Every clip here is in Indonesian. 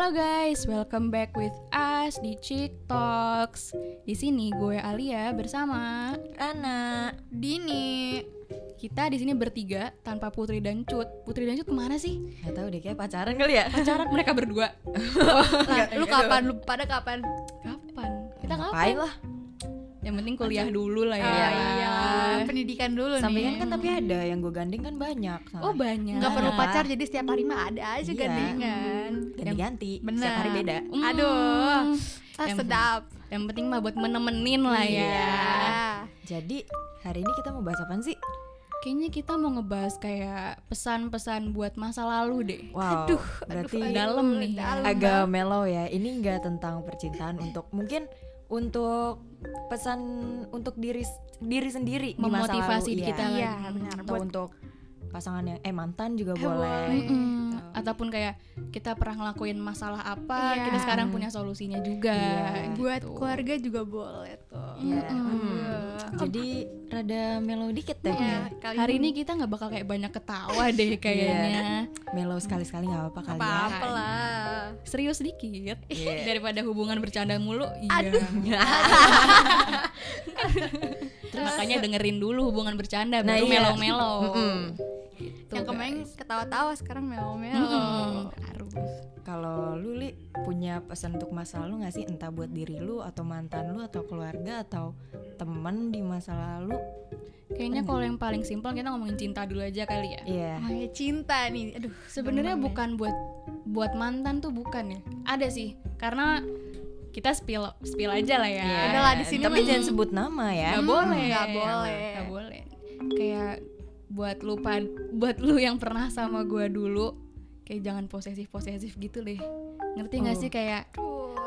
Halo guys, welcome back with us di Chick Talks. Di sini gue Alia bersama Rana Dini kita di sini bertiga tanpa Putri dan Cut. Putri dan Cut ke mana sih? Gak tau deh kayak pacaran kali ya Pacaran mereka berdua. lah, Lu kapan? Lu pada kapan? Kapan? Kita Ngapain kapan? lah Yang penting kuliah dulu lah ya. Oh, iya Pendidikan dulu Sampingan nih kan tapi ada yang gue gandeng kan banyak Oh soalnya. banyak. Nggak perlu pacar jadi setiap hari mah ada aja Iya. gandengan Ganti-ganti Bener. Setiap hari beda Hmm. Aduh ah, Yang- Sedap Yang penting mah buat menemenin lah ya. Iya Jadi hari ini kita mau bahas apa sih? Kayaknya kita mau ngebahas kayak pesan-pesan buat masa lalu deh. Wow Aduh, Berarti aduh, dalam nih. dalam agak mellow ya Ini nggak tentang percintaan untuk Mungkin untuk pesan untuk diri diri sendiri di masa Memotivasi lalu, di iya. kita Iya lagi. benar Atau buat untuk pasangan yang eh mantan juga Eh, boleh boleh. Mm-mm. Gitu. Ataupun kayak kita pernah ngelakuin masalah apa, Iya. kita sekarang punya solusinya juga. Iya. Buat gitu. keluarga juga boleh tuh Iya. Mm-mm. Aduh. Jadi rada mellow dikit deh Iya, kali Hari ini kita nggak bakal kayak banyak ketawa deh kayaknya. Mellow sekali-sekali nggak apa-apa kali ya apa-apa lah Serius dikit Iya. daripada hubungan bercanda mulu. Iya. Makanya dengerin dulu hubungan bercanda Nah, baru iya. melo-melo. Mm-mm. Gitu, Yang kemarin ketawa-tawa sekarang melo-melo Mm-mm. Harus. Kalau lu li punya pesan untuk masa lalu gak sih entah buat diri lu atau mantan lu atau keluarga atau temen di masa lalu? Kayaknya kalau yang paling simpel kita ngomongin cinta dulu aja kali ya. Iya. Oh ya cinta nih Aduh Sebenarnya Bener-bener. bukan buat buat mantan tuh bukan ya. Ada sih, karena kita spill spill aja lah ya. Iya. Udah lah, di sini Tapi mah- jangan sebut nama ya. Nggak boleh. Nggak boleh. Nggak boleh. Kayak buat lupa buat lu yang pernah sama gua dulu, kayak jangan posesif posesif gitu deh. Ngerti nggak Oh. sih kayak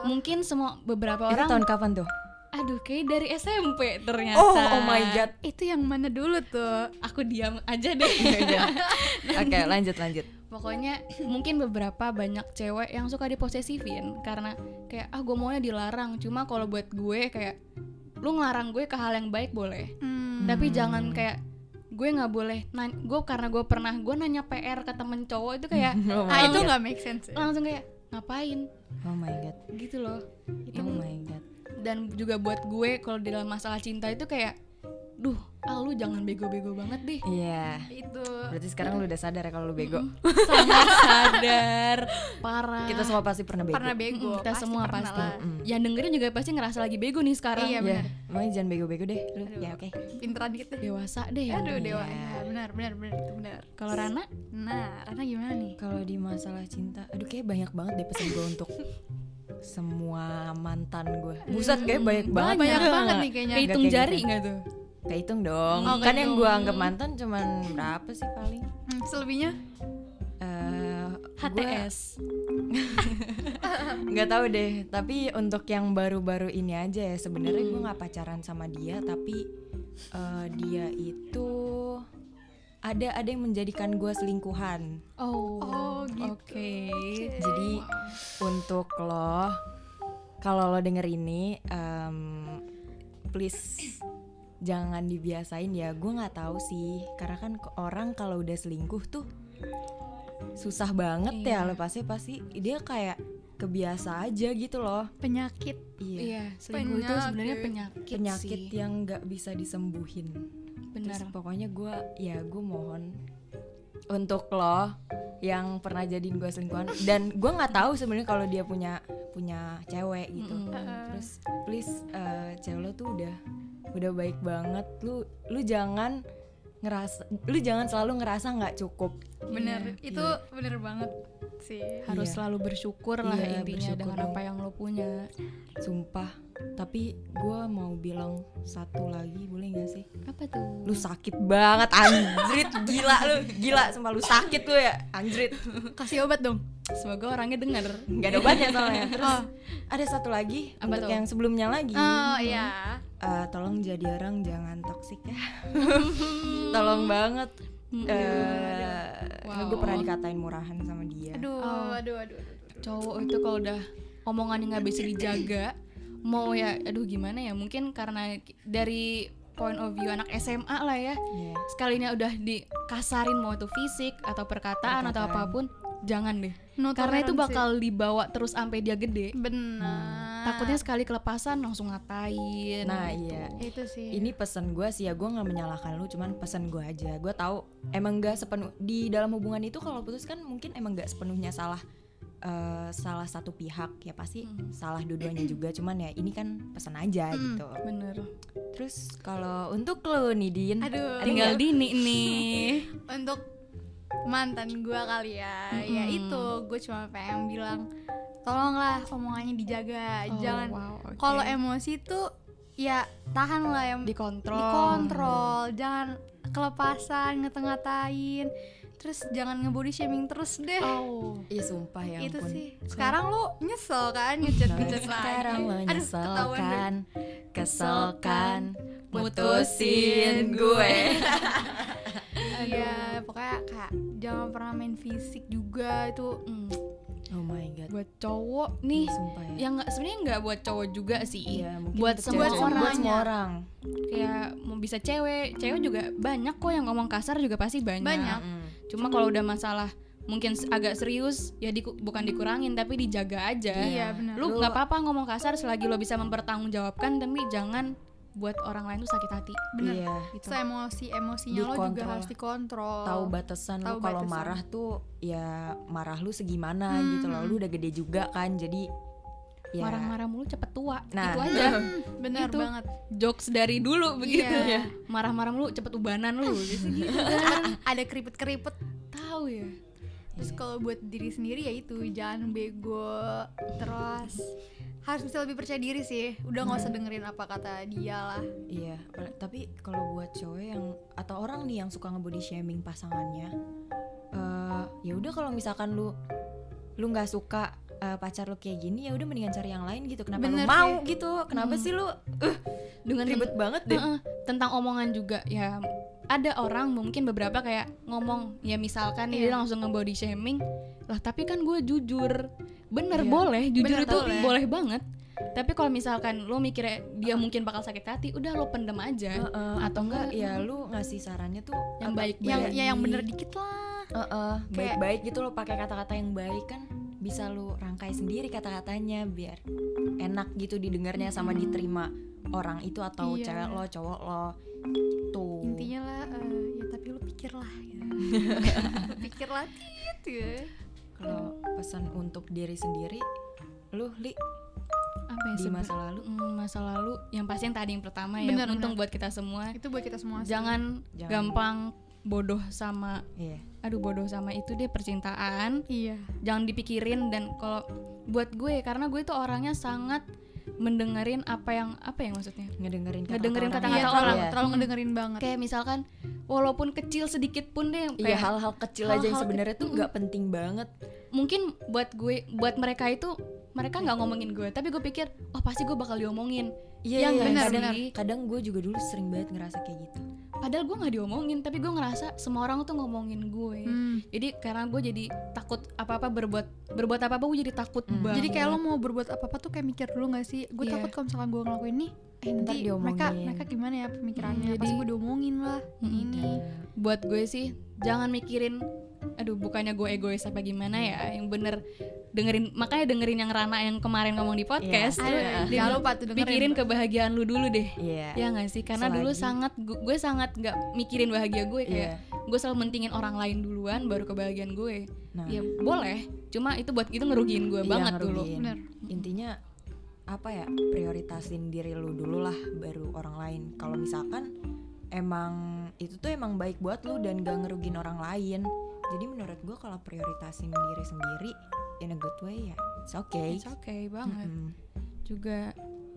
mungkin semua beberapa Itu orang tahun kapan tuh? aduh kayak dari SMP ternyata. Oh, oh my god. Itu yang mana dulu tuh? Aku diam aja deh. Udah. Oke, lanjut lanjut. Pokoknya mungkin beberapa banyak cewek yang suka diposesifin karena kayak ah gue maunya dilarang. Cuma kalau buat gue kayak lu ngelarang gue ke hal yang baik boleh. Hmm. Tapi jangan kayak gue nggak boleh gue karena gue pernah gue nanya PR ke temen cowok itu kayak Oh Ah itu nggak make sense. ya? langsung kayak ngapain Oh my god. gitu loh. Itu Oh my god. dan juga buat gue kalau di dalam masalah cinta itu kayak duh ah lu jangan bego-bego banget deh. Iya. Itu. Berarti sekarang lu udah sadar ya kalau lu bego. Sangat sadar parah. Kita semua pasti pernah bego. Pernah bego. Mm, kita pasti semua pernah pasti. lah. Mm. Yang dengerin juga pasti ngerasa lagi bego nih sekarang. Iya, Ya, benar. makanya jangan bego-bego deh lu. Aduh. Ya oke. Pinteran dikit deh. Dewasa deh. ya. Aduh Iya. dewa. Ya, benar benar benar itu benar. Kalau Rana, Nah, Rana gimana nih? Kalau di masalah cinta, aduh kayak banyak banget deh pesan gue untuk semua mantan gue. Buset kayak banyak banget. Banyak banget nih kayaknya. Kehitung kayak jari gitu. nggak tuh? Kehitung dong. Oh, kan yang gue anggap mantan cuman berapa sih paling? Hmm, selebihnya Eh, HTS. nggak tahu deh. Tapi untuk yang baru-baru ini aja ya sebenarnya gue nggak pacaran sama dia, tapi eh, dia itu ada ada yang menjadikan gue selingkuhan. Oh, Oh, gitu. Oke. Jadi untuk lo kalau lo denger ini em, please jangan dibiasain ya. Gue nggak tahu sih karena kan orang kalau udah selingkuh tuh susah banget ya Iya. lepasnya pasti dia kayak kebiasa aja gitu loh. penyakit. Iya. Iya, selingkuh itu sebenarnya Penyakit. penyakit, Penyakit sih. yang nggak bisa disembuhin. Benar. Terus pokoknya gue ya gue mohon untuk lo yang pernah jadiin gue selingkuhan dan gue nggak tahu sebenarnya kalau dia punya punya cewek gitu. Mm-mm. Terus please eh, cewek lo tuh udah udah baik banget. Lu lu jangan ngerasa lu jangan selalu ngerasa nggak cukup. Bener. Iya, itu bener banget sih. Harus Iya. selalu bersyukur lah Iya, intinya bersyukur dengan dong. apa yang lo punya. Sumpah. Tapi gue mau bilang satu lagi boleh nggak sih? Apa tuh? Lu sakit banget anjrit gila lu gila sumpah lu sakit lu ya anjrit Kasih obat dong. Semoga orangnya dengar. nggak ada obatnya soalnya terus Oh. ada satu lagi Apa untuk tuh? yang sebelumnya lagi Oh iya. Eh, tolong jadi orang jangan toksik ya tolong banget eh Wow. gue pernah dikatain murahan sama dia Aduh, Oh. aduh, aduh, aduh, aduh. Cowok itu kalau udah omongannya nggak bisa dijaga, mau ya, aduh gimana ya? Mungkin karena dari point of view anak SMA lah ya. Iya. Sekalinya udah dikasarin mau itu fisik atau perkataan, atau Perkataan. apa pun, jangan deh. No karena itu bakal dibawa terus sampai dia gede. Benar. Takutnya sekali kelepasan langsung ngatain. Nah iya. Itu sih. Ini pesan gue sih ya gue nggak menyalahkan lu cuman pesan gue aja. Gue tahu emang nggak sepenuh di dalam hubungan itu kalau putus kan mungkin emang nggak sepenuhnya salah eh, salah satu pihak ya pasti Hmm. salah dua-duanya juga cuman ya ini kan pesan aja Hmm. gitu bener terus kalau untuk lu nih Din Aduh. tinggal dini nih untuk mantan gue kali ya ya itu gue cuma pengen bilang tolonglah omongannya dijaga Oh, jangan wow, oke. kalau emosi tuh ya tahan lah yang dikontrol dikontrol jangan kelepasan ngata-ngatain terus jangan ngebody shaming terus deh. Oh. Iya sumpah ya itu ampun. sih. Sekarang lu nyesel kan ngechat ngechat sekarang lagi. Aduh, ketahuan deh. menyesalkan keselkan Putusin mutusin gue. iya pokoknya kayak jangan pernah main fisik juga itu Hmm, oh my god. Buat cowok nih. Sumpah ya. Yang nggak sebenarnya nggak buat cowok juga sih. Iya, mungkin buat semua orang buat semua orang. Kayak mau bisa cewek. Cewek juga banyak kok yang ngomong kasar juga pasti banyak, Banyak. Mm. Cuma kalau udah masalah mungkin agak serius ya diku- bukan dikurangin tapi dijaga aja. Iya benar. Lu nggak apa-apa ngomong kasar selagi lo bisa mempertanggungjawabkan tapi jangan buat orang lain tuh sakit hati. Bener Iya. gitu. so emosi emosinya lo juga harus dikontrol. Tahu batasan Tahu lu kalau marah tuh ya marah lu segimana Hmm, gitu loh. Hmm. lu udah gede juga kan jadi ya. Marah-marah mulu cepet tua. Nah. itu aja. Hmm, benar Itu. banget. Jokes dari dulu begitu. Iya. marah-marah mulu cepet ubanan lu gitu. Ada keripet keripet tahu ya. Terus Iya. kalau buat diri sendiri ya itu jangan bego terus. Harus bisa lebih percaya diri sih. Udah nggak usah dengerin apa kata dia lah. Iya. Tapi kalau buat cowok yang atau orang nih yang suka ngebody shaming pasangannya eh ya udah kalau misalkan lu lu nggak suka eh, pacar lu kayak gini ya udah mendingan cari yang lain gitu kenapa Bener lu mau sih. gitu kenapa Hmm. sih lu dengan ribet banget deh Heeh, tentang omongan juga ya ada orang mungkin beberapa kayak ngomong ya misalkan Iya. dia langsung nge-body shaming lah tapi kan gue jujur bener Iya. boleh jujur Bener, itu boleh. boleh banget tapi kalau misalkan lo mikirnya dia mungkin bakal sakit hati udah lo pendem aja Heeh, atau enggak ya lu ngasih sarannya tuh Yang baik-baik. yang baik. ya yang bener dikit lah Heeh, Kayak- baik-baik gitu lo pakai kata-kata yang baik kan. Bisa lu rangkai sendiri kata-katanya biar enak gitu didengarnya sama diterima orang itu atau Iya. cewek lo cowok lo. Tuh intinya lah eh, ya tapi lu pikir lah ya. Lu pikir lah tit ya. Kalau pesan untuk diri sendiri lu li? Apa ya di masa lalu? Hmm, masa lalu. Yang pasti yang tadi yang pertama ya Bener, untung bener. buat kita semua. Itu buat kita semua sih. jangan, Jangan. gampang bodoh sama iya. aduh bodoh sama itu deh percintaan. Iya. Jangan dipikirin dan kalau buat gue karena gue tuh orangnya sangat mendengerin apa yang apa ya maksudnya? Ngedengerin kata Ngedengerin orang. kata-kata iya, orang. terlalu, Iya. terlalu ngedengerin banget. Kayak misalkan walaupun kecil sedikit pun deh Iya kayak hal-hal kecil aja yang sebenarnya tuh nggak penting banget. Mungkin buat gue buat mereka itu mereka nggak ngomongin gue tapi gue pikir oh pasti gue bakal diomongin iya Yang iya, benar, kadang benar. kadang gue juga dulu sering banget ngerasa kayak gitu padahal gue nggak diomongin tapi gue ngerasa semua orang tuh ngomongin gue Hmm. jadi karena gue jadi takut apa apa berbuat berbuat apa apa gue jadi takut Hmm. banget jadi kayak lo mau berbuat apa apa tuh kayak mikir dulu gak sih gue Iya. takut kalau misalkan gue ngelakuin ini eh Ntar nanti diomongin. mereka mereka gimana ya pemikirannya Hmm, pasti gue diomongin lah Mm-mm. ini buat gue sih jangan mikirin aduh bukannya gue egois apa gimana ya yang bener dengerin makanya dengerin yang Rana yang kemarin ngomong di podcast Iya. tuh, Iya. jangan lupa tuh dengerin. pikirin kebahagiaan lu dulu deh. Iya. Ya nggak sih? Karena dulu Selagi- sangat gu- gue sangat nggak mikirin bahagia gue kayak iya. gue selalu mentingin orang lain duluan baru kebahagiaan gue. Nah. Ya boleh. Cuma itu buat itu ngerugiin gue Iya, banget dulu. ngerugiin. bener. Intinya apa ya prioritasin diri lu dulu lah baru orang lain. Kalau misalkan emang itu tuh emang baik buat lu dan gak ngerugiin orang lain. Jadi menurut gue kalau prioritasin diri sendiri in a good way ya it's okay It's okay banget Mm-mm. juga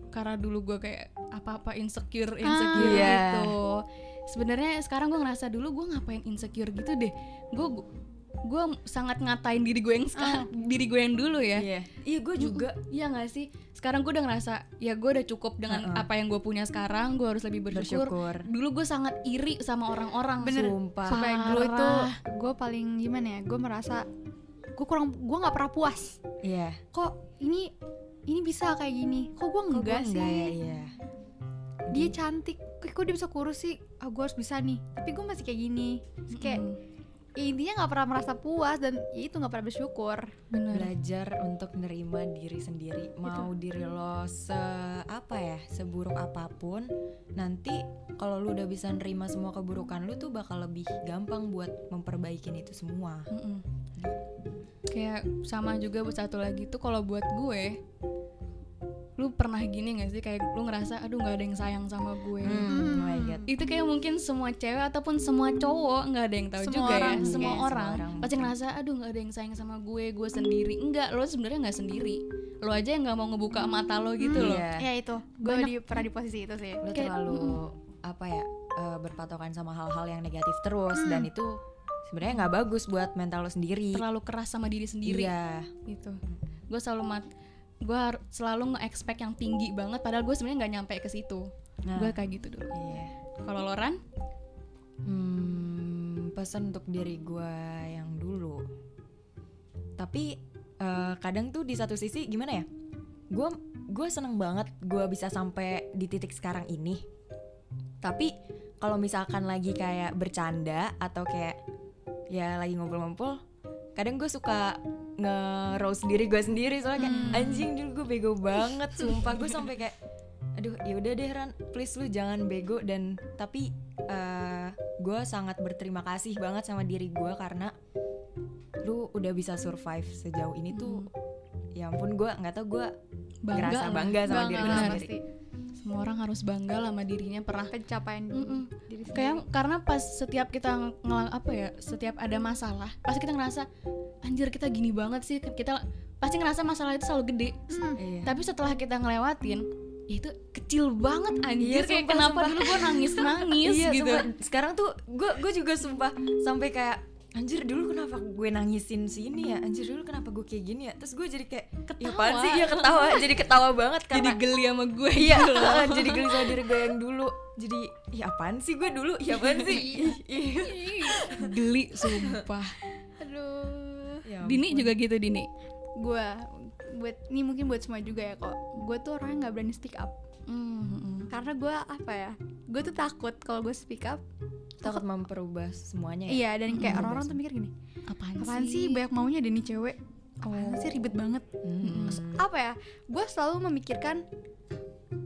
karena dulu gue kayak apa-apa insecure Ah, insecure iya. gitu sebenarnya sekarang gue ngerasa dulu gue ngapain insecure gitu deh gue gue sangat ngatain diri gue yang sekarang diri gue yang dulu ya iya iya gue juga Iya gak sih? Sekarang gue udah ngerasa ya gue udah cukup dengan Uh-uh. apa yang gue punya sekarang. Gue harus lebih bersyukur. bersyukur Dulu gue sangat iri sama orang-orang. Bener. sumpah sampai dulu itu gue paling gimana ya gue merasa gue kurang gue nggak pernah puas. Iya. Kok ini ini bisa kayak gini? Kok gue Kok gua enggak sih? ya? Iya. Dia cantik. Kok dia bisa kurus sih? Ah gue harus bisa nih. Tapi gue masih kayak gini. Terus kayak Mm. Ya intinya nggak pernah merasa puas dan ya itu nggak pernah bersyukur. Bener belajar untuk nerima diri sendiri. Mau diri lo se apa ya seburuk apa pun nanti kalau lu udah bisa nerima semua keburukan lu tuh bakal lebih gampang buat memperbaikin itu semua. Mm-mm. kayak sama juga buat satu lagi tuh kalau buat gue lu pernah gini gak sih? Kayak lu ngerasa aduh nggak ada yang sayang sama gue. Hmm, oh my God. itu kayak mungkin semua cewek ataupun semua cowok nggak ada yang tahu Semua juga orang. Ya semua semua orang, orang. pasti ngerasa aduh nggak ada yang sayang sama gue gue sendiri. Enggak lo sebenarnya nggak sendiri. Lo aja yang nggak mau ngebuka mata lo gitu loh. Iya. ya itu. Gue di, pernah di posisi itu sih. Kayak- terlalu apa ya eh, berpatokan sama hal-hal yang negatif terus dan itu sebenarnya nggak bagus buat mental lo sendiri. Terlalu keras sama diri sendiri. Iya. Gitu. Gue selalu mat gue selalu nge-expect yang tinggi banget padahal gue sebenarnya nggak nyampe ke situ Nah. gue kayak gitu dulu iya kalau Loran Hmm, pesan untuk diri gue yang dulu. Tapi eh, kadang tuh di satu sisi gimana ya? Gue gue seneng banget gue bisa sampai di titik sekarang ini. Tapi kalau misalkan lagi kayak bercanda atau kayak ya lagi ngumpul-ngumpul, kadang gue suka nge-roast diri gue sendiri soalnya kayak anjing dulu gue bego banget, sumpah. Gue sampai kayak aduh ya udah deh Ran please lu jangan bego. Dan tapi eh gue sangat berterima kasih banget sama diri gue karena lu udah bisa survive sejauh ini tuh. Ya ampun gue nggak tau gue ngerasa bangga sama Bangga diri gue sendiri. pasti semua orang harus bangga lah sama dirinya pernah pencapaian Mm-mm. diri sendiri. kayak karena pas setiap kita ngel- apa ya setiap ada masalah pasti kita ngerasa anjir kita gini banget sih kita pasti ngerasa masalah itu selalu gede Hmm. Iya. tapi setelah kita ngelewatin ya itu kecil banget anjir Iya, kayak sumpah, kenapa sumpah. dulu gue nangis nangis iya gitu sumpah. sekarang tuh gue gue juga sumpah sampai kayak anjir dulu kenapa gue nangisin sini ya? Anjir dulu kenapa gue kayak gini ya? Terus gue jadi kayak ya apaan Ketawa. sih ya ketawa. Jadi ketawa banget jadi karena geli sama gue iya gitu loh. jadi geli sama diri gue yang dulu. Jadi ya apaan sih gue dulu? Ya apaan sih? Iya. geli sumpah. Aduh. Ya Dini juga gitu Dini? Gue buat ini mungkin buat semua juga ya kok. Gue tuh orangnya nggak berani speak up Hmm, karena gue apa ya gue tuh takut kalau gue speak up takut memperubah semuanya ya? Iya dan kayak Mm, orang-orang tuh mikir gini apaan, apaan sih? banyak maunya deh nih cewek. Apaan Oh. sih ribet banget. Hmm. apa ya gue selalu memikirkan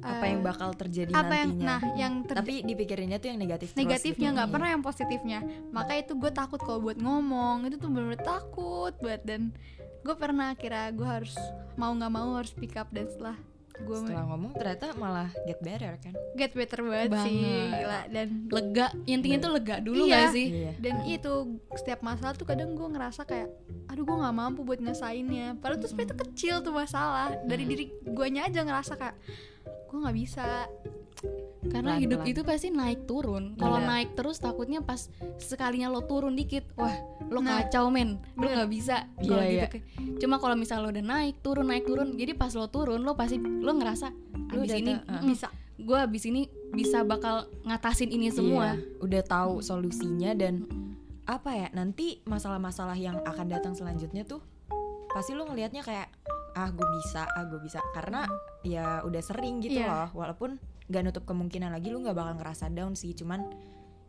apa eh, yang bakal terjadi apa yang nantinya? nah yang ter- tapi dipikirinnya tuh yang negatif terus negatifnya gitu. nggak Iya. pernah yang positifnya. Maka itu gue takut kalau buat ngomong itu tuh bener-bener takut banget. Dan gue pernah kira gue harus mau nggak mau harus pick up dan setelah gue setelah ngomong ternyata malah get better kan? Get better banget sih Banget. gila. Dan lega. Intinya tuh lega dulu Iya. gak sih? Iya. Dan itu setiap masalah tuh kadang gue ngerasa kayak aduh gue nggak mampu buat nyesainnya padahal tuh sebenarnya tuh kecil tuh masalah. Dari diri guanya aja ngerasa kayak gue nggak bisa. Karena hidup itu pasti naik turun. Kalau Iya. naik terus takutnya pas sekalinya lo turun dikit wah lo Nah, kacau men. Lo nggak bisa Iya, kalau iya. gitu. Ke- cuma kalau misal lo udah naik turun naik turun jadi pas lo turun lo pasti lo ngerasa abis ini mm, bisa. gue abis ini bisa bakal ngatasin ini semua. Iya, udah tahu solusinya dan apa ya nanti masalah-masalah yang akan datang selanjutnya tuh pasti lu ngelihatnya kayak ah gue bisa ah gue bisa karena ya udah sering gitu Iya. loh walaupun gak nutup kemungkinan lagi lu nggak bakal ngerasa down sih cuman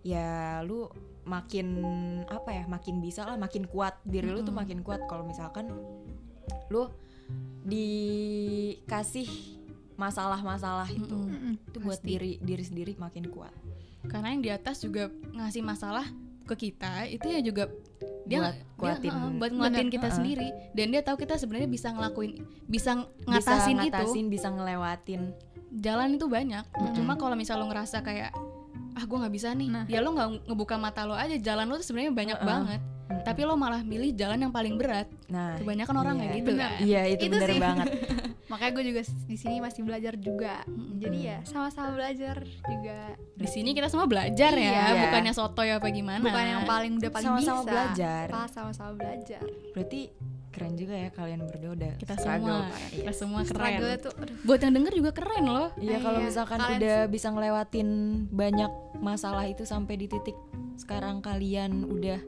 ya lu makin apa ya makin bisa lah makin kuat diri lu tuh Mm-mm. makin kuat kalau misalkan lu dikasih masalah-masalah itu Mm-mm. Mm-mm. itu buat Pasti. diri diri sendiri makin kuat karena yang di atas juga ngasih masalah ke kita itu ya juga dia Buat dia, kuatin. heeh, buat nguatin Bener, kita heeh. sendiri dan dia tahu kita sebenarnya bisa ngelakuin bisa bisa ngatasin itu ngatasin bisa ngelewatin jalan itu banyak Mm-mm. cuma kalau misal lo ngerasa kayak ah gue nggak bisa nih Nah. ya lo nggak ngebuka mata lo aja jalan lo tuh sebenarnya banyak Heeh. banget Mm-mm. tapi lo malah milih jalan yang paling berat nah kebanyakan orang iya. kayak gitu Bener. kan iya itu, Itu bener sih. banget makanya gue juga di sini masih belajar juga. Jadi ya sama-sama belajar juga. Di sini kita semua belajar ya Iya. bukannya sotoy apa gimana. Bukan yang paling udah paling Sama-sama bisa. belajar. Pas sama-sama belajar. Berarti keren juga ya kalian berdua udah kita struggle. semua Iya. kita semua struggle keren tuh aduh, buat yang denger juga keren loh. Iya kalau Iya, misalkan kalian udah bisa ngelewatin banyak masalah itu sampai di titik sekarang kalian udah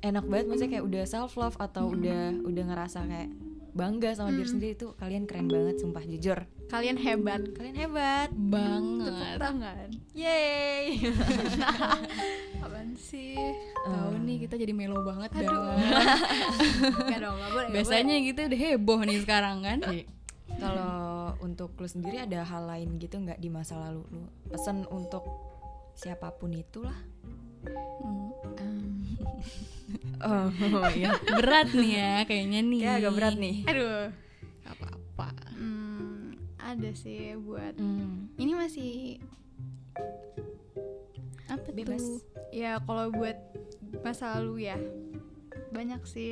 enak banget maksudnya kayak udah self love atau udah udah ngerasa kayak bangga sama diri Hmm. sendiri tuh kalian keren banget sumpah jujur. Kalian hebat. Kalian hebat tepuk banget tangan. Yeay. Apaan sih? Tahu nih kita jadi melo banget Aduh. dah. Gak dong, gak boleh biasanya gitu udah heboh nih sekarang kan. Kalau untuk lu sendiri ada hal lain gitu nggak di masa lalu lu? Pesan untuk siapa pun itulah. Hmm. oh, iya. Berat nih ya kayaknya nih. Kayak agak berat nih. Aduh. Gak apa-apa. Hmm, ada sih buat Hmm, ini masih apa bebas. Tuh ya kalau buat masa lalu ya banyak sih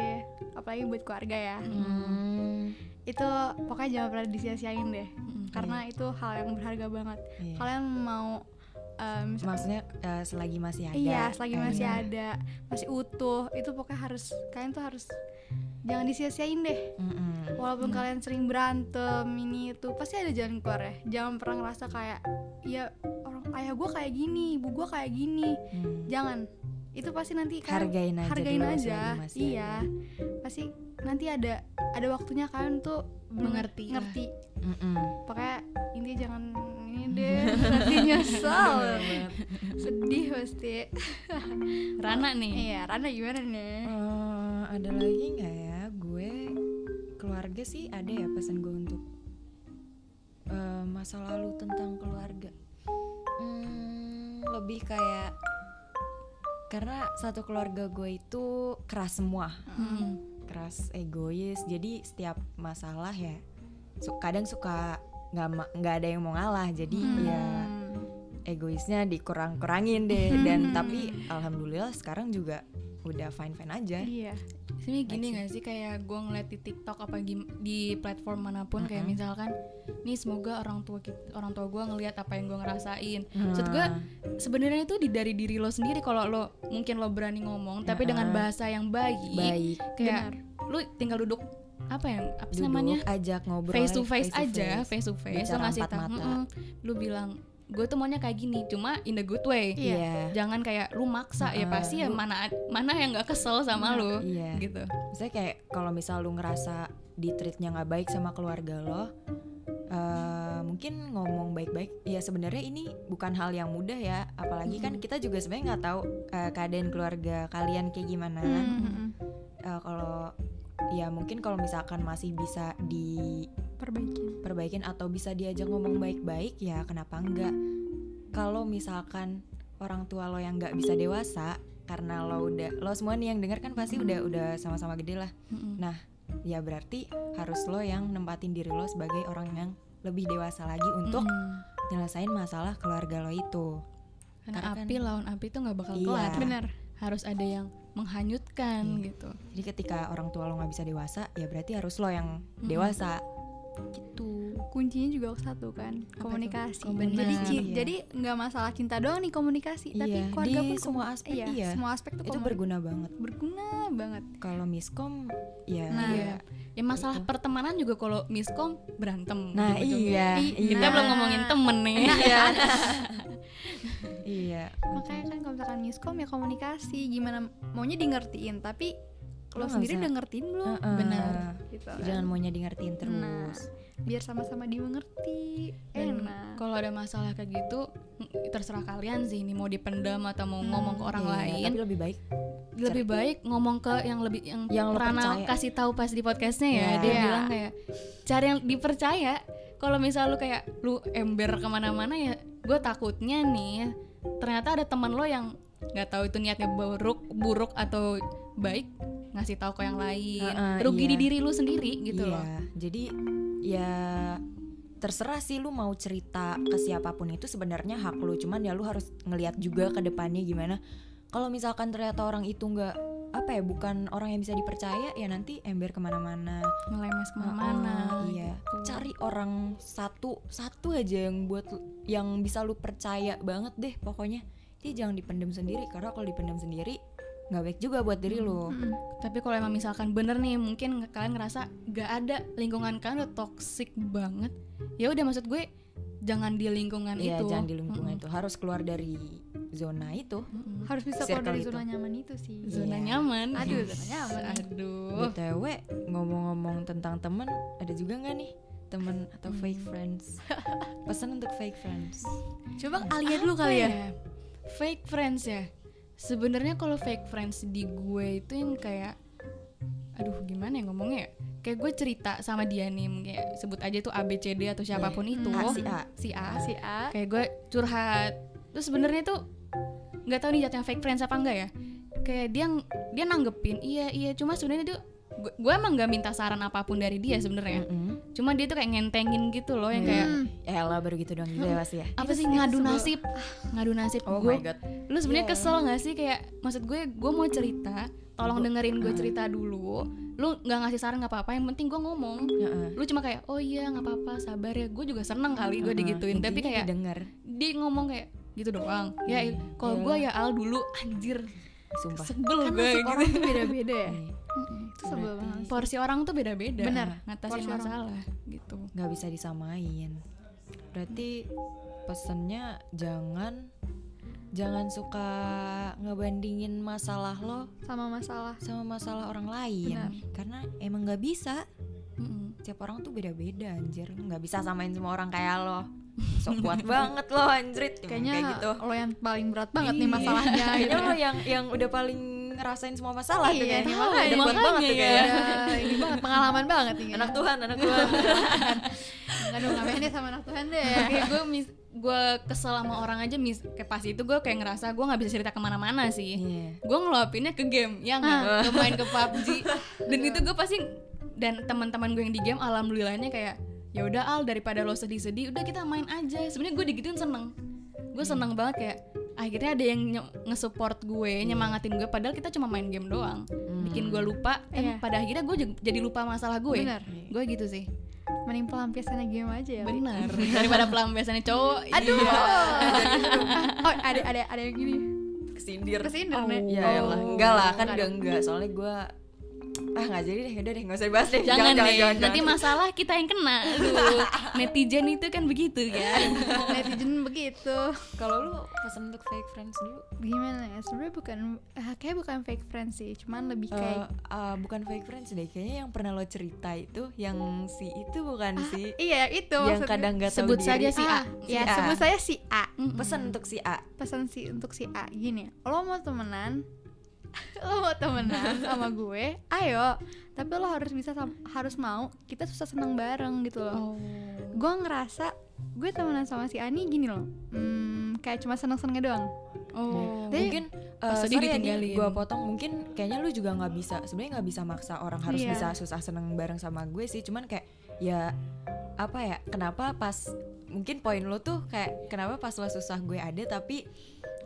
apalagi buat keluarga ya. Hmm, itu pokoknya jangan pernah disia-siain deh Mm. karena itu hal yang berharga banget. Iya. kalian mau misal- maksudnya eh, selagi masih ada. Iya selagi eh, masih ada masih utuh itu pokoknya harus kalian tuh harus jangan disia-siain deh. Mm-mm. walaupun kalian sering berantem ini itu pasti ada jalan keluar ya. Jangan pernah ngerasa kayak ya orang ayah gue kayak gini ibu gue kayak gini. Hmm. jangan. Itu pasti nanti kalian hargain aja hargain dulu aja. iya. pasti nanti ada ada waktunya kalian tuh Mengerti ngerti. Ada. Pokoknya intinya jangan ini deh nanti nyesel. Sedih pasti. Rana nih. Iya Rana gimana nih? Eh, ada lagi nggak ya? Gue keluarga sih ada ya pesan gue untuk eh, masa lalu tentang keluarga. Hmm, lebih kayak karena satu keluarga gue itu keras semua. Hmm. keras egois. Jadi setiap masalah ya su- kadang suka nggak nggak ada yang mau ngalah jadi Hmm. ya egoisnya dikurang-kurangin deh dan tapi alhamdulillah sekarang juga udah fine fine aja iya Sebenernya gini gak sih kayak gue ngeliat di TikTok apa di platform mana pun kayak Mm-mm. misalkan nih semoga orang tua kit- orang tua gue ngelihat apa yang gue ngerasain. Maksud gue Hmm. sebenarnya itu di dari diri lo sendiri kalau lo mungkin lo berani ngomong tapi dengan Mm-mm. bahasa yang baik, baik kayak lu tinggal duduk apa ya apa sih duduk namanya? ajak ngobrol face to aja, face aja face. to face. Lo ngasih tahu mata. "Mm-mm." lu bilang gue tuh maunya kayak gini cuma in the good way. Iya. Jangan kayak lu maksa ya Heeh. pasti ya Lu- mana mana yang nggak kesel sama lu iya. gitu. Misalnya kayak kalau misal lu ngerasa di treatnya nggak baik sama keluarga lo eh, mungkin ngomong baik-baik ya sebenarnya ini bukan hal yang mudah ya. Apalagi kan kita juga sebenarnya nggak tahu eh, keadaan keluarga kalian kayak gimana. Hmm, Eh, kalau ya mungkin kalau misalkan masih bisa diperbaikin perbaikin atau bisa diajak ngomong baik-baik ya kenapa enggak kalau misalkan orang tua lo yang nggak bisa dewasa karena lo udah lo semua nih yang denger kan pasti udah udah sama-sama gede lah. Nah, ya berarti harus lo yang nempatin diri lo sebagai orang yang lebih dewasa lagi untuk Mm-mm. nyelesain masalah keluarga lo itu. karena Karena kan- api lawan api tuh nggak bakal Iya. kelar benar harus ada yang menghanyutkan Iya. gitu Jadi ketika orang tua lo nggak bisa dewasa, ya berarti harus lo yang Mm-mm. dewasa. Gitu. kuncinya juga satu kan komunikasi Komunikasi. jadi Iya. jadi nggak masalah cinta doang nih komunikasi tapi Iya, keluarga di pun semua aspek, iya, iya. semua aspek tuh Itu berguna banget. berguna banget Kalau miskom, ya. Nah, Iya. ya masalah Gitu. pertemanan juga kalau miskom berantem Nah ujung-ujungnya. iya, iya. kita belum ngomongin temen nih Iya. iya. makanya kan kalau misalkan miskom ya komunikasi gimana maunya di ngertiin tapi Lo lo nggak sendiri udah ngertiin belum Heeh. Benar. gitu kan. Jangan maunya di ngertiin terus. Nah, biar sama-sama dimengerti Dan enak kalau ada masalah kayak gitu terserah kalian sih ini mau dipendam atau mau ngomong ke orang Iya, lain Tapi lebih baik lebih baik ngomong ke yang lebih yang, Yang Rana percaya. kasih tahu pas di podcastnya ya Iya. dia Iya. bilang kayak cari yang dipercaya kalau misal lu kayak lu ember ke mana-mana ya gue takutnya nih ternyata ada teman lo yang nggak tahu itu niatnya buruk buruk atau baik ngasih tahu ke yang lain Heeh, rugi iya. di diri lu sendiri gitu iya. loh Jadi ya terserah sih lu mau cerita ke siapa pun itu sebenarnya hak lu cuman ya lu harus ngelihat juga ke depannya gimana kalau misalkan ternyata orang itu nggak apa ya bukan orang yang bisa dipercaya ya nanti ember ke mana-mana ngelemes ke mana-mana Heeh, iya gitu. cari orang satu satu aja yang buat yang bisa lu percaya banget deh pokoknya jadi jangan dipendam sendiri karena kalau dipendam sendiri nggak baik juga buat diri lu Mm-mm. Tapi kalau emang misalkan bener nih, mungkin kalian ngerasa gak ada lingkungan kalian udah toxic banget. Ya udah maksud gue jangan di lingkungan Iya itu. jangan di lingkungan Mm-mm. itu harus keluar dari zona itu Mm-mm. harus bisa keluar dari itu. zona nyaman itu sih zona Iya. nyaman aduh zona nyaman aduh btw ngomong-ngomong tentang temen ada juga nggak nih temen atau fake Hmm. friends pesan untuk fake friends coba Alia dulu kali ya Apa fake friends ya sebenarnya kalau fake friends di gue itu yang kayak aduh gimana ya ngomongnya ya? Kayak gue cerita sama dia nih kayak sebut aja tuh ABCD atau siapa pun Iya. itu. A, si A. si A. Si A. Kayak gue curhat. Terus sebenarnya tuh nggak tahu nih jatuhnya fake friends apa enggak ya. Kayak dia dia nanggepin iya iya. Cuma sebenarnya tuh gue, emang nggak minta saran apa pun dari dia sebenarnya. Mm-mm. cuma dia tuh kayak ngentengin gitu loh yang kayak Hmm. ya elah baru gitu dong gitu ya pasti ya. Apa sih ngadu nasib. Ngadu nasib. Oh gue my god. lu sebenarnya Iya. kesel nggak sih? Kayak maksud gue gue mau cerita tolong dengerin gue cerita dulu. Lu nggak ngasih saran nggak apa-apa yang penting gue ngomong. Heeh. lu cuma kayak oh iya nggak apa-apa sabar ya. Gue juga seneng kali gue digituin tapi kayak didengar. dia ngomong kayak gitu doang. Ya Iya. kalau Iyalah. gue ya al dulu anjir sumpah. Sebel kan gue gitu. orang tuh beda-beda ya? Iya. Itu sebel banget porsi orang tuh beda-beda. Benar, ngatasin porsi orang. masalah gitu. Nggak bisa disamain. Berarti pesennya jangan jangan suka ngebandingin masalah lo sama masalah. sama masalah orang lain. Benar. karena emang nggak bisa. Mm-mm. tiap orang tuh beda-beda anjir. Nggak bisa samain semua orang kayak lo so kuat banget lo anjrit. Kayaknya kayak gitu. lo yang paling berat banget nih Iya. masalahnya gitu kayaknya lo yang yang udah paling ngerasain semua masalah tuh Iya, kayaknya. Makanya. udah kuat banget tuh ya. kayaknya ini banget pengalaman banget nih anak Tuhan anak Tuhan. Aduh ngapain deh sama anak Tuhan deh. Kayak gue mis gue kesel sama orang aja mis kayak pas itu gue kayak ngerasa gue nggak bisa cerita ke mana-mana sih. Iya. gue ngeluapinnya ke game ya nggak? Ke main ke PUBG dan itu gue pasti dan teman-teman gue yang di game alhamdulillahnya kayak ya udah al daripada lo sedih-sedih udah kita main aja. Sebenarnya gue digituin seneng. Gue seneng banget kayak akhirnya ada yang nge-support gue nyemangatin gue padahal kita cuma main game doang. Bikin gue lupa eh Iya. pada akhirnya gue jadi lupa masalah gue. Bener. gue gitu sih. Mending pelampiasannya game aja ya Li. benar daripada pelampiasannya cowok. Aduh. Iya. Oh ada ada ada yang gini. Kesindir. Kesindir Oh. nih Ya elah, enggak lah kan Enggak udah enggak. Soalnya gue ah nggak jadi deh udah deh nggak usah dibahas deh jangan, deh jangan, nanti jangan. masalah kita yang kena Aduh, netizen itu kan begitu ya Netizen begitu kalau lu pesan untuk fake friends dulu Gimana ya sebenarnya bukan eh, Kayak bukan fake friends sih Cuman lebih Eh, kayak eh, bukan fake friends deh kayaknya yang pernah lo cerita itu yang si itu bukan sih Iya itu yang maksudnya. kadang nggak tahu Sebut diri. saja si A. Ah, Si Ya A. sebut saya si A Mm-mm. pesan untuk si A pesan si untuk si A gini lo mau temenan lo mau temenan sama gue? Ayo. Tapi lo harus bisa harus mau kita susah seneng bareng gitu loh. Oh. Gue ngerasa gue temenan sama si Ani gini loh. Hmm, kayak cuma seneng senengnya doang. Oh Tapi- mungkin Pas uh, sedih sorry ya gue potong. Mungkin kayaknya lu juga nggak bisa sebenarnya nggak bisa maksa orang harus Iya. bisa susah seneng bareng sama gue sih. Cuman kayak ya apa ya kenapa pas mungkin poin lo tuh kayak kenapa pas lo susah gue ada tapi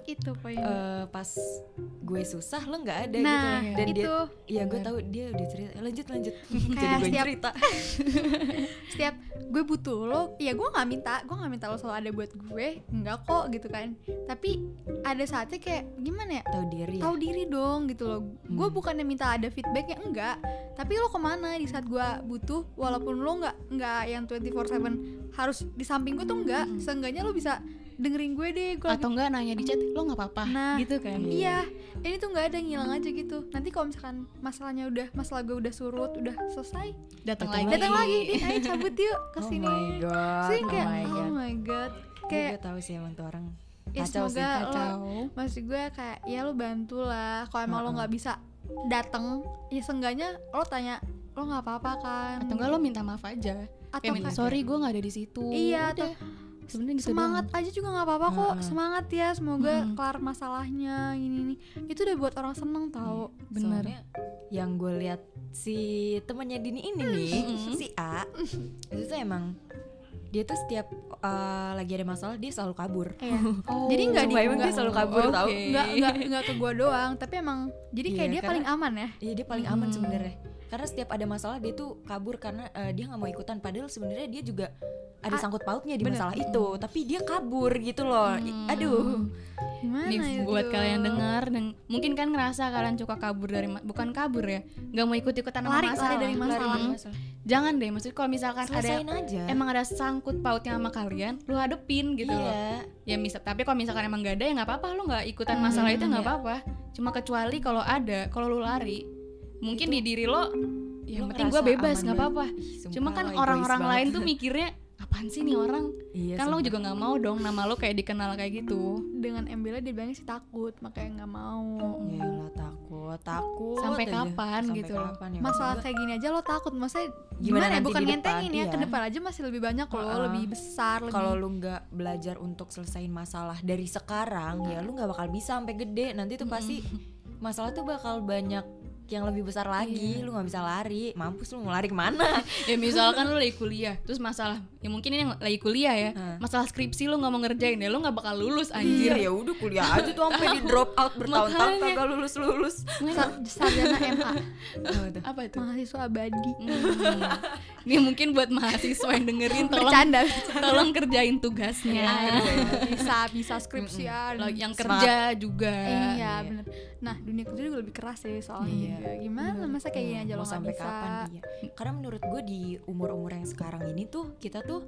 itu poin eh, pas gue susah lo nggak ada nah gitu. Dan itu. dia Iya gue tahu dia udah cerita. Lanjut lanjut. Jadi gue setiap- cerita. setiap gue butuh lo ya gue nggak minta gue nggak minta lo selalu ada buat gue enggak kok gitu kan. Tapi ada saatnya kayak gimana ya? Tahu diri ya? Tahu diri dong gitu gue Hmm. bukannya minta ada feedbacknya enggak. Tapi lo ke mana di saat gue butuh walaupun lo nggak nggak yang 24/7 harus di samping gue tuh enggak. Mm-mm. seenggaknya lo bisa dengerin gue deh gue atau enggak nanya di chat lo nggak apa-apa? Nah, gitu kan? iya. Ini tuh nggak ada ngilang aja gitu. Nanti kalau misalkan masalahnya udah masalah gue udah surut udah selesai datang Datang lagi. datang lagi. Nih ayo cabut yuk ke oh my god oh kayak my oh god. my god. Gue kayak juga tahu sih emang tuh orang. Ya kacau sih semoga lo kacau. maksud gue kayak ya lo bantu lah kalau emang lo Heeh. nggak bisa dateng ya seenggaknya lo tanya lo nggak apa-apa kan? Atau enggak lo minta maaf aja. Atau kayak minta kayak, sorry gue nggak ada di situ. Iya, Udah. Sebenarnya gitu semangat aja juga nggak apa-apa kok Heeh. semangat ya semoga Mm-mm. kelar masalahnya ini nih itu udah buat orang seneng tau bener Soalnya yang gue lihat si temennya Dini ini nih si A itu tuh emang dia tuh setiap uh, lagi ada masalah dia selalu kabur Iya. Oh. Jadi nggak di- Sumpah emang dia selalu kabur Oke. tau nggak nggak nggak ke gua doang tapi emang jadi kayak Iya, dia karena- paling aman ya Iya dia paling aman Mm. sebenarnya karena setiap ada masalah dia tuh kabur karena eh, dia nggak mau ikutan padahal sebenarnya dia juga ada Ah, sangkut pautnya di bener. masalah itu tapi dia kabur gitu loh I- aduh Gimana Nih itu? buat kalian dengar dan mungkin kan ngerasa kalian suka kabur dari bukan kabur ya, nggak mau ikut ikutan sama Lari- masalah. lari dari Lari masalah. dari masalah. Jangan deh, maksudnya kalau misalkan ada selesain aja emang ada sangkut pautnya sama kalian, lu hadepin gitu loh. iya Ya misal, tapi kalau misalkan emang gak ada ya nggak apa-apa, lu nggak ikutan masalah itu nggak iya. apa-apa. Cuma kecuali kalau ada, kalau lu lari, mungkin di diri lo, yang penting gue bebas nggak apa-apa. Cuma kan lo orang-orang lain tuh mikirnya apaan sih nih orang? iya, kan lo sumpah. juga nggak mau dong nama lo kayak dikenal kayak gitu. dengan embelnya dia bilangnya sih takut makanya nggak mau ya lah takut takut Sampai aja. kapan Sampai gitu kapan ya masalah kayak gini aja lo takut maksudnya Gimana gimana, ya bukan ngentengin ya ke iya. depan aja masih lebih banyak loh Heeh. lebih besar kalau lu nggak belajar untuk selesaiin masalah dari sekarang ya lu nggak bakal bisa sampai gede nanti tuh pasti masalah tuh bakal banyak yang lebih besar lagi lu nggak bisa lari mampus lu mau lari ke mana ya misalkan lu lagi kuliah, terus masalah, ya mungkin ini yang lagi kuliah ya, Hmm. masalah skripsi lu nggak mau ngerjain ya, lu nggak bakal lulus anjir. Iya ya udah kuliah aja tuh sampai di drop out bertahun-tahun kagak lulus lulus Sa- sarjana MA Apa itu? mahasiswa abadi Hmm. Ini mungkin buat mahasiswa yang dengerin tolong bercanda tolong kerjain tugasnya. bisa bisa skripsian Lo- yang Semangat. kerja juga. iya iya. bener nah dunia kerja juga lebih keras sih soalnya Iya. juga gimana? Masa kayak gini aja lo nggak sampai bisa? kapan? Iya. Karena menurut gue di umur umur yang sekarang ini tuh kita tuh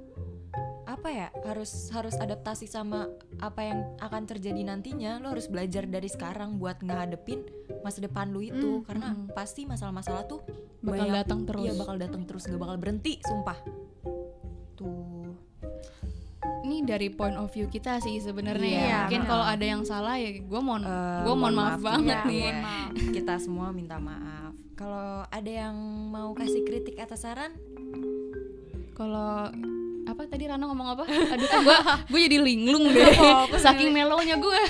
apa ya harus harus adaptasi sama apa yang akan terjadi nantinya. Lo harus belajar dari sekarang buat ngehadepin masa depan lu itu. Mm, karena mm. pasti masalah-masalah tuh Bakal datang terus. iya bakal datang terus. Gak bakal berhenti sumpah Ini dari point of view kita sih sebenarnya. Iya, ya. Mungkin benar. kalau ada yang salah ya gue mohon Eh, gue mohon maaf, banget Iya, nih. mohon maaf. kita semua minta maaf kalau ada yang mau kasih kritik atau saran Kalau apa tadi Rana ngomong apa? Aduh gue gue jadi linglung deh. Saking melonya gue.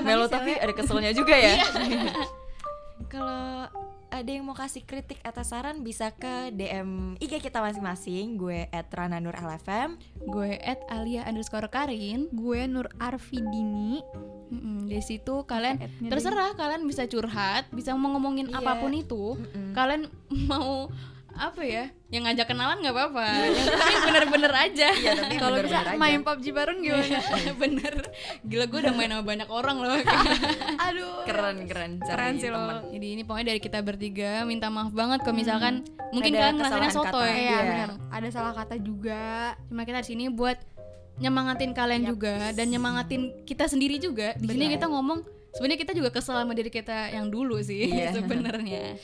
Melo tapi ada keselnya juga ya. Iya. Kalau ada yang mau kasih kritik atau saran bisa ke DM IG kita masing-masing. Gue @rananurlfm. gue at Alia underscore Karin. gue Nur Arvidini Mm-mm, di situ kalian terserah kalian bisa curhat, bisa mau ngomongin Iya. apa pun itu. Mm-mm. Kalian mau apa ya? Yang ngajak kenalan nggak apa-apa. Yang penting bener-bener aja. Iya, kalau bisa aja. main PUBG bareng gimana Bener. Gila gue udah main sama banyak orang loh. aduh keren keren Keren sih jadi lo. teman. Jadi ini pokoknya dari kita bertiga minta maaf banget kalau misalkan mungkin Ada kalian kata. iya Iya. benar ada salah kata juga Cuma kita di sini buat nyemangatin kalian juga dan nyemangatin kita sendiri juga. Di sini kita ngomong sebenarnya kita juga kesel sama diri kita yang dulu sih Iya. sebenarnya.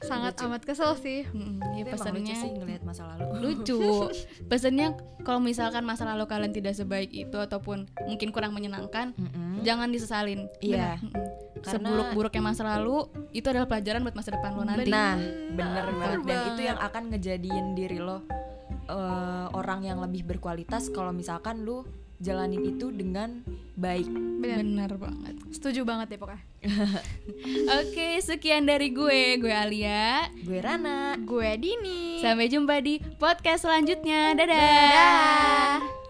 sangat amat kesel sih Mm, ya lucu pesannya sih ngelihat masa lalu. lucu. Pesannya kalau misalkan masa lalu kalian tidak sebaik itu ataupun mungkin kurang menyenangkan, Mm-mm. jangan disesalin. Iya. Karena- Seburuk-buruknya masa lalu itu adalah pelajaran buat masa depan lo nanti. Nah, bener banget dan itu yang akan ngejadiin diri lo eh, orang yang lebih berkualitas kalau misalkan lu jalanin itu dengan baik. benar Benar banget. setuju banget ya pokoknya Oke, sekian dari gue, gue Alia. Gue Rana. gue Dini Sampai jumpa di podcast selanjutnya. Dadah. Dadah.